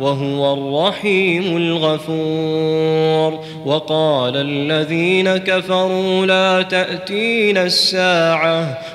وهو الرحيم الغفور. وقال الذين كفروا لا تأتين الساعة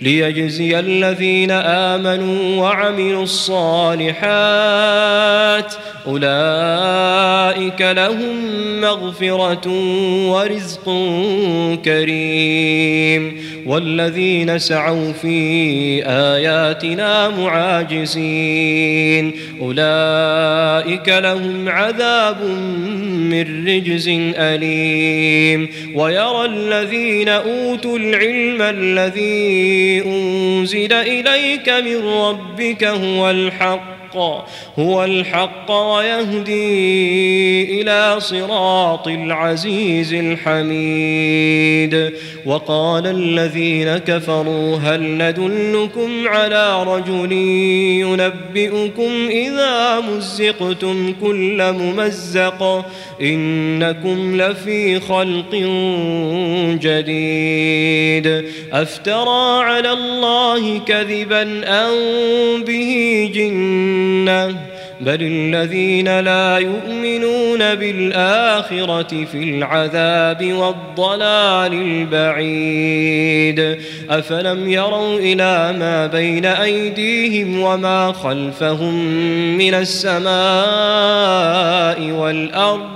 ليجزي الذين آمنوا وعملوا الصالحات أولئك لهم مغفرة ورزق كريم. والذين سعوا في آياتنا معاجزين. أولئك لهم عذاب من رجز أليم. ويرى الذين أوتوا العلم الذي أنزل إليك من ربك هو الحق. هو الحق ويهدي إلى صراط العزيز الحميد. وقال الذين كفروا هل ندلكم على رجل ينبئكم إذا مزقتم كل ممزق؟ إنكم لفي خلق جديد. أفترى على الله كذبا أن به جنة؟ بل الذين لا يؤمنون بالآخرة في العذاب والضلال البعيد. أفلم يروا إلى ما بين أيديهم وما خلفهم من السماء والأرض؟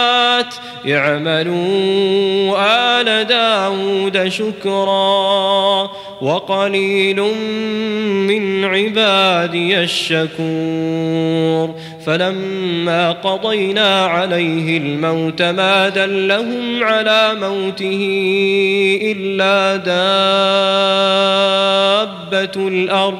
اعملوا آل داود شكرا وقليل من عبادي الشكور. فلما قضينا عليه الموت ما دلهم على موته إلا دابة الأرض.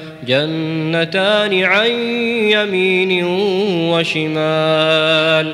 جنتان عن يمين وشمال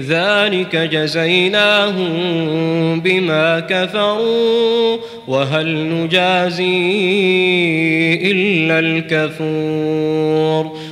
ذلك جزيناهم بما كفروا وهل نجازي إلا الكفور.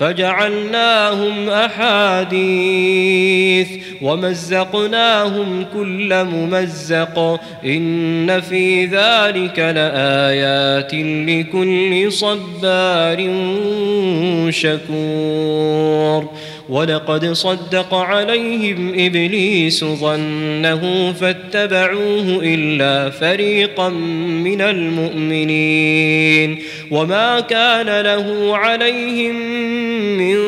فجعلناهم أحاديث. ومزقناهم كل ممزق. إن في ذلك لآيات لكل صبار شكور. ولقد صدق عليهم إبليس ظنه فاتبعوه إلا فريقا من المؤمنين. وما كان له عليهم من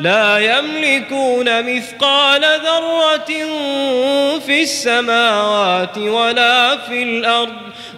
لا يملكون مثقال ذرة في السماوات ولا في الأرض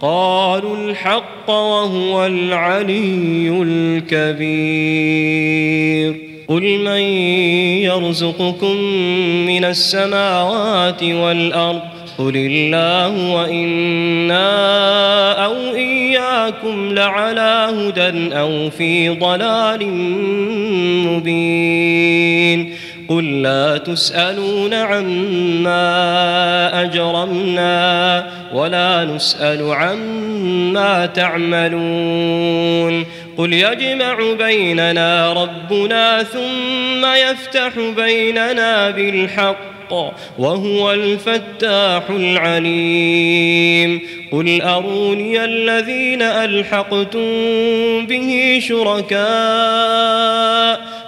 قالوا الحق وهو العلي الكبير. قل من يرزقكم من السماوات والأرض؟ قل الله وإنا أو إياكم لعلى هدى أو في ضلال مبين. قل لا تسألون عما أجرمنا ولا نسأل عما تعملون قل يجمع بيننا ربنا ثم يفتح بيننا بالحق وهو الفتاح العليم. قل أروني الذين ألحقتم به شركاء.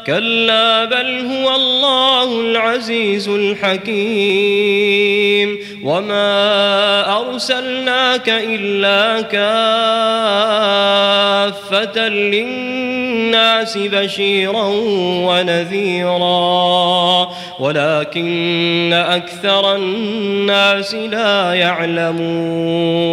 كلا بل هو الله العزيز الحكيم. وما أرسلناك إلا كافة للناس بشيرا ونذيرا ولكن أكثر الناس لا يعلمون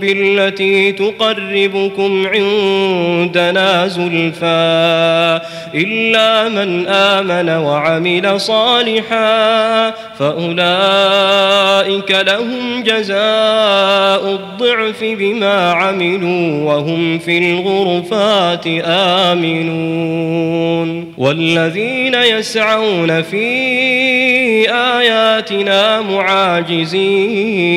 بالتي تقربكم عندنا زلفى إلا من آمن وعمل صالحا فأولئك لهم جزاء الضعف بما عملوا وهم في الغرفات آمنون والذين يسعون في آياتنا معاجزين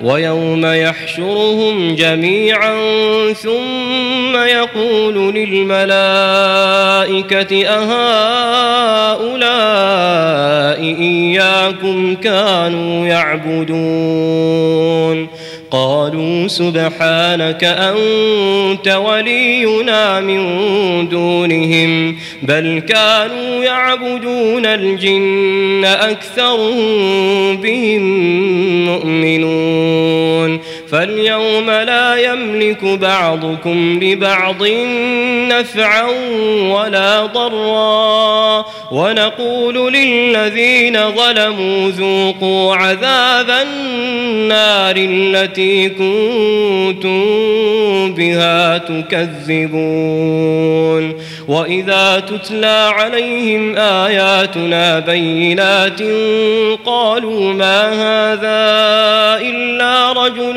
ويوم يحشرهم جميعا ثم يقول للملائكة أهؤلاء إياكم كانوا يعبدون قالوا سبحانك أنت ولينا من دونهم بل كانوا يعبدون الجن أكثرهم بهم مؤمنون فاليوم لا يملك بعضكم لبعض نفعا ولا ضرا. ونقول للذين ظلموا ذوقوا عذاب النار التي كنتم بها تكذبون. وإذا تتلى عليهم آياتنا بينات قالوا ما هذا إلا رجل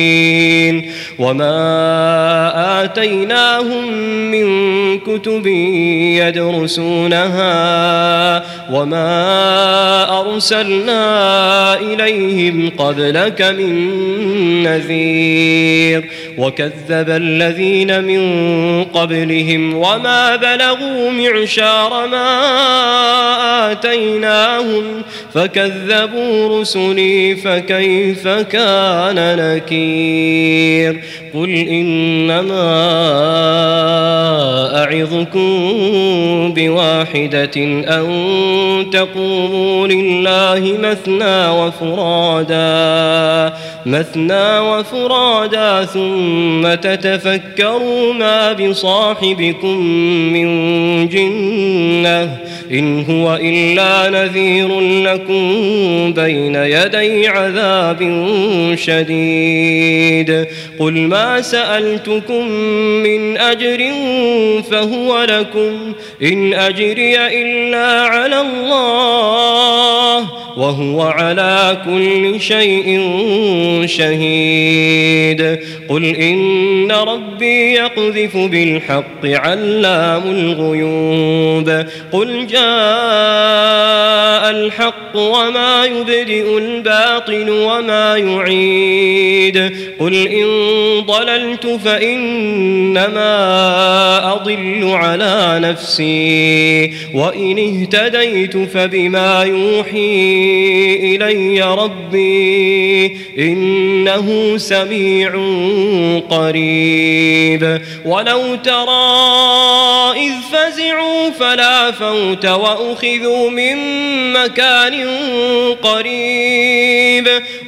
وما آتيناهم من كتب يدرسونها وما أرسلنا إليهم قبلك من نذير وكذب الذين من قبلهم وما بلغوا معشار ما آتيناهم فكذبوا رسلي فكيف كان نكير قل إنما أعظكم بواحدة أن تقوموا لله مثنى وفرادا مثنى وفرادا ثم تتفكروا ما بصاحبكم من جنة إن هو إلا نذير لكم بين يدي عذاب شديد. قل ما سألتكم من أجر فهو لكم. إن أجري إلا على الله وهو على كل شيء شهيد. قل إن ربي يقذف بالحق علام الغيوب. قل جاء الحق وما يبدئ الباطل وما يعيد قل إن ضللت فإنما أضل على نفسي وإن اهتديت فبما يوحي إلي ربي إنه سميع قريب ولو ترى إذ فلا فوت وأخذوا من مكان قريب.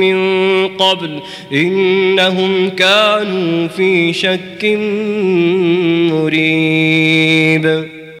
من قبل إنهم كانوا في شك مريب.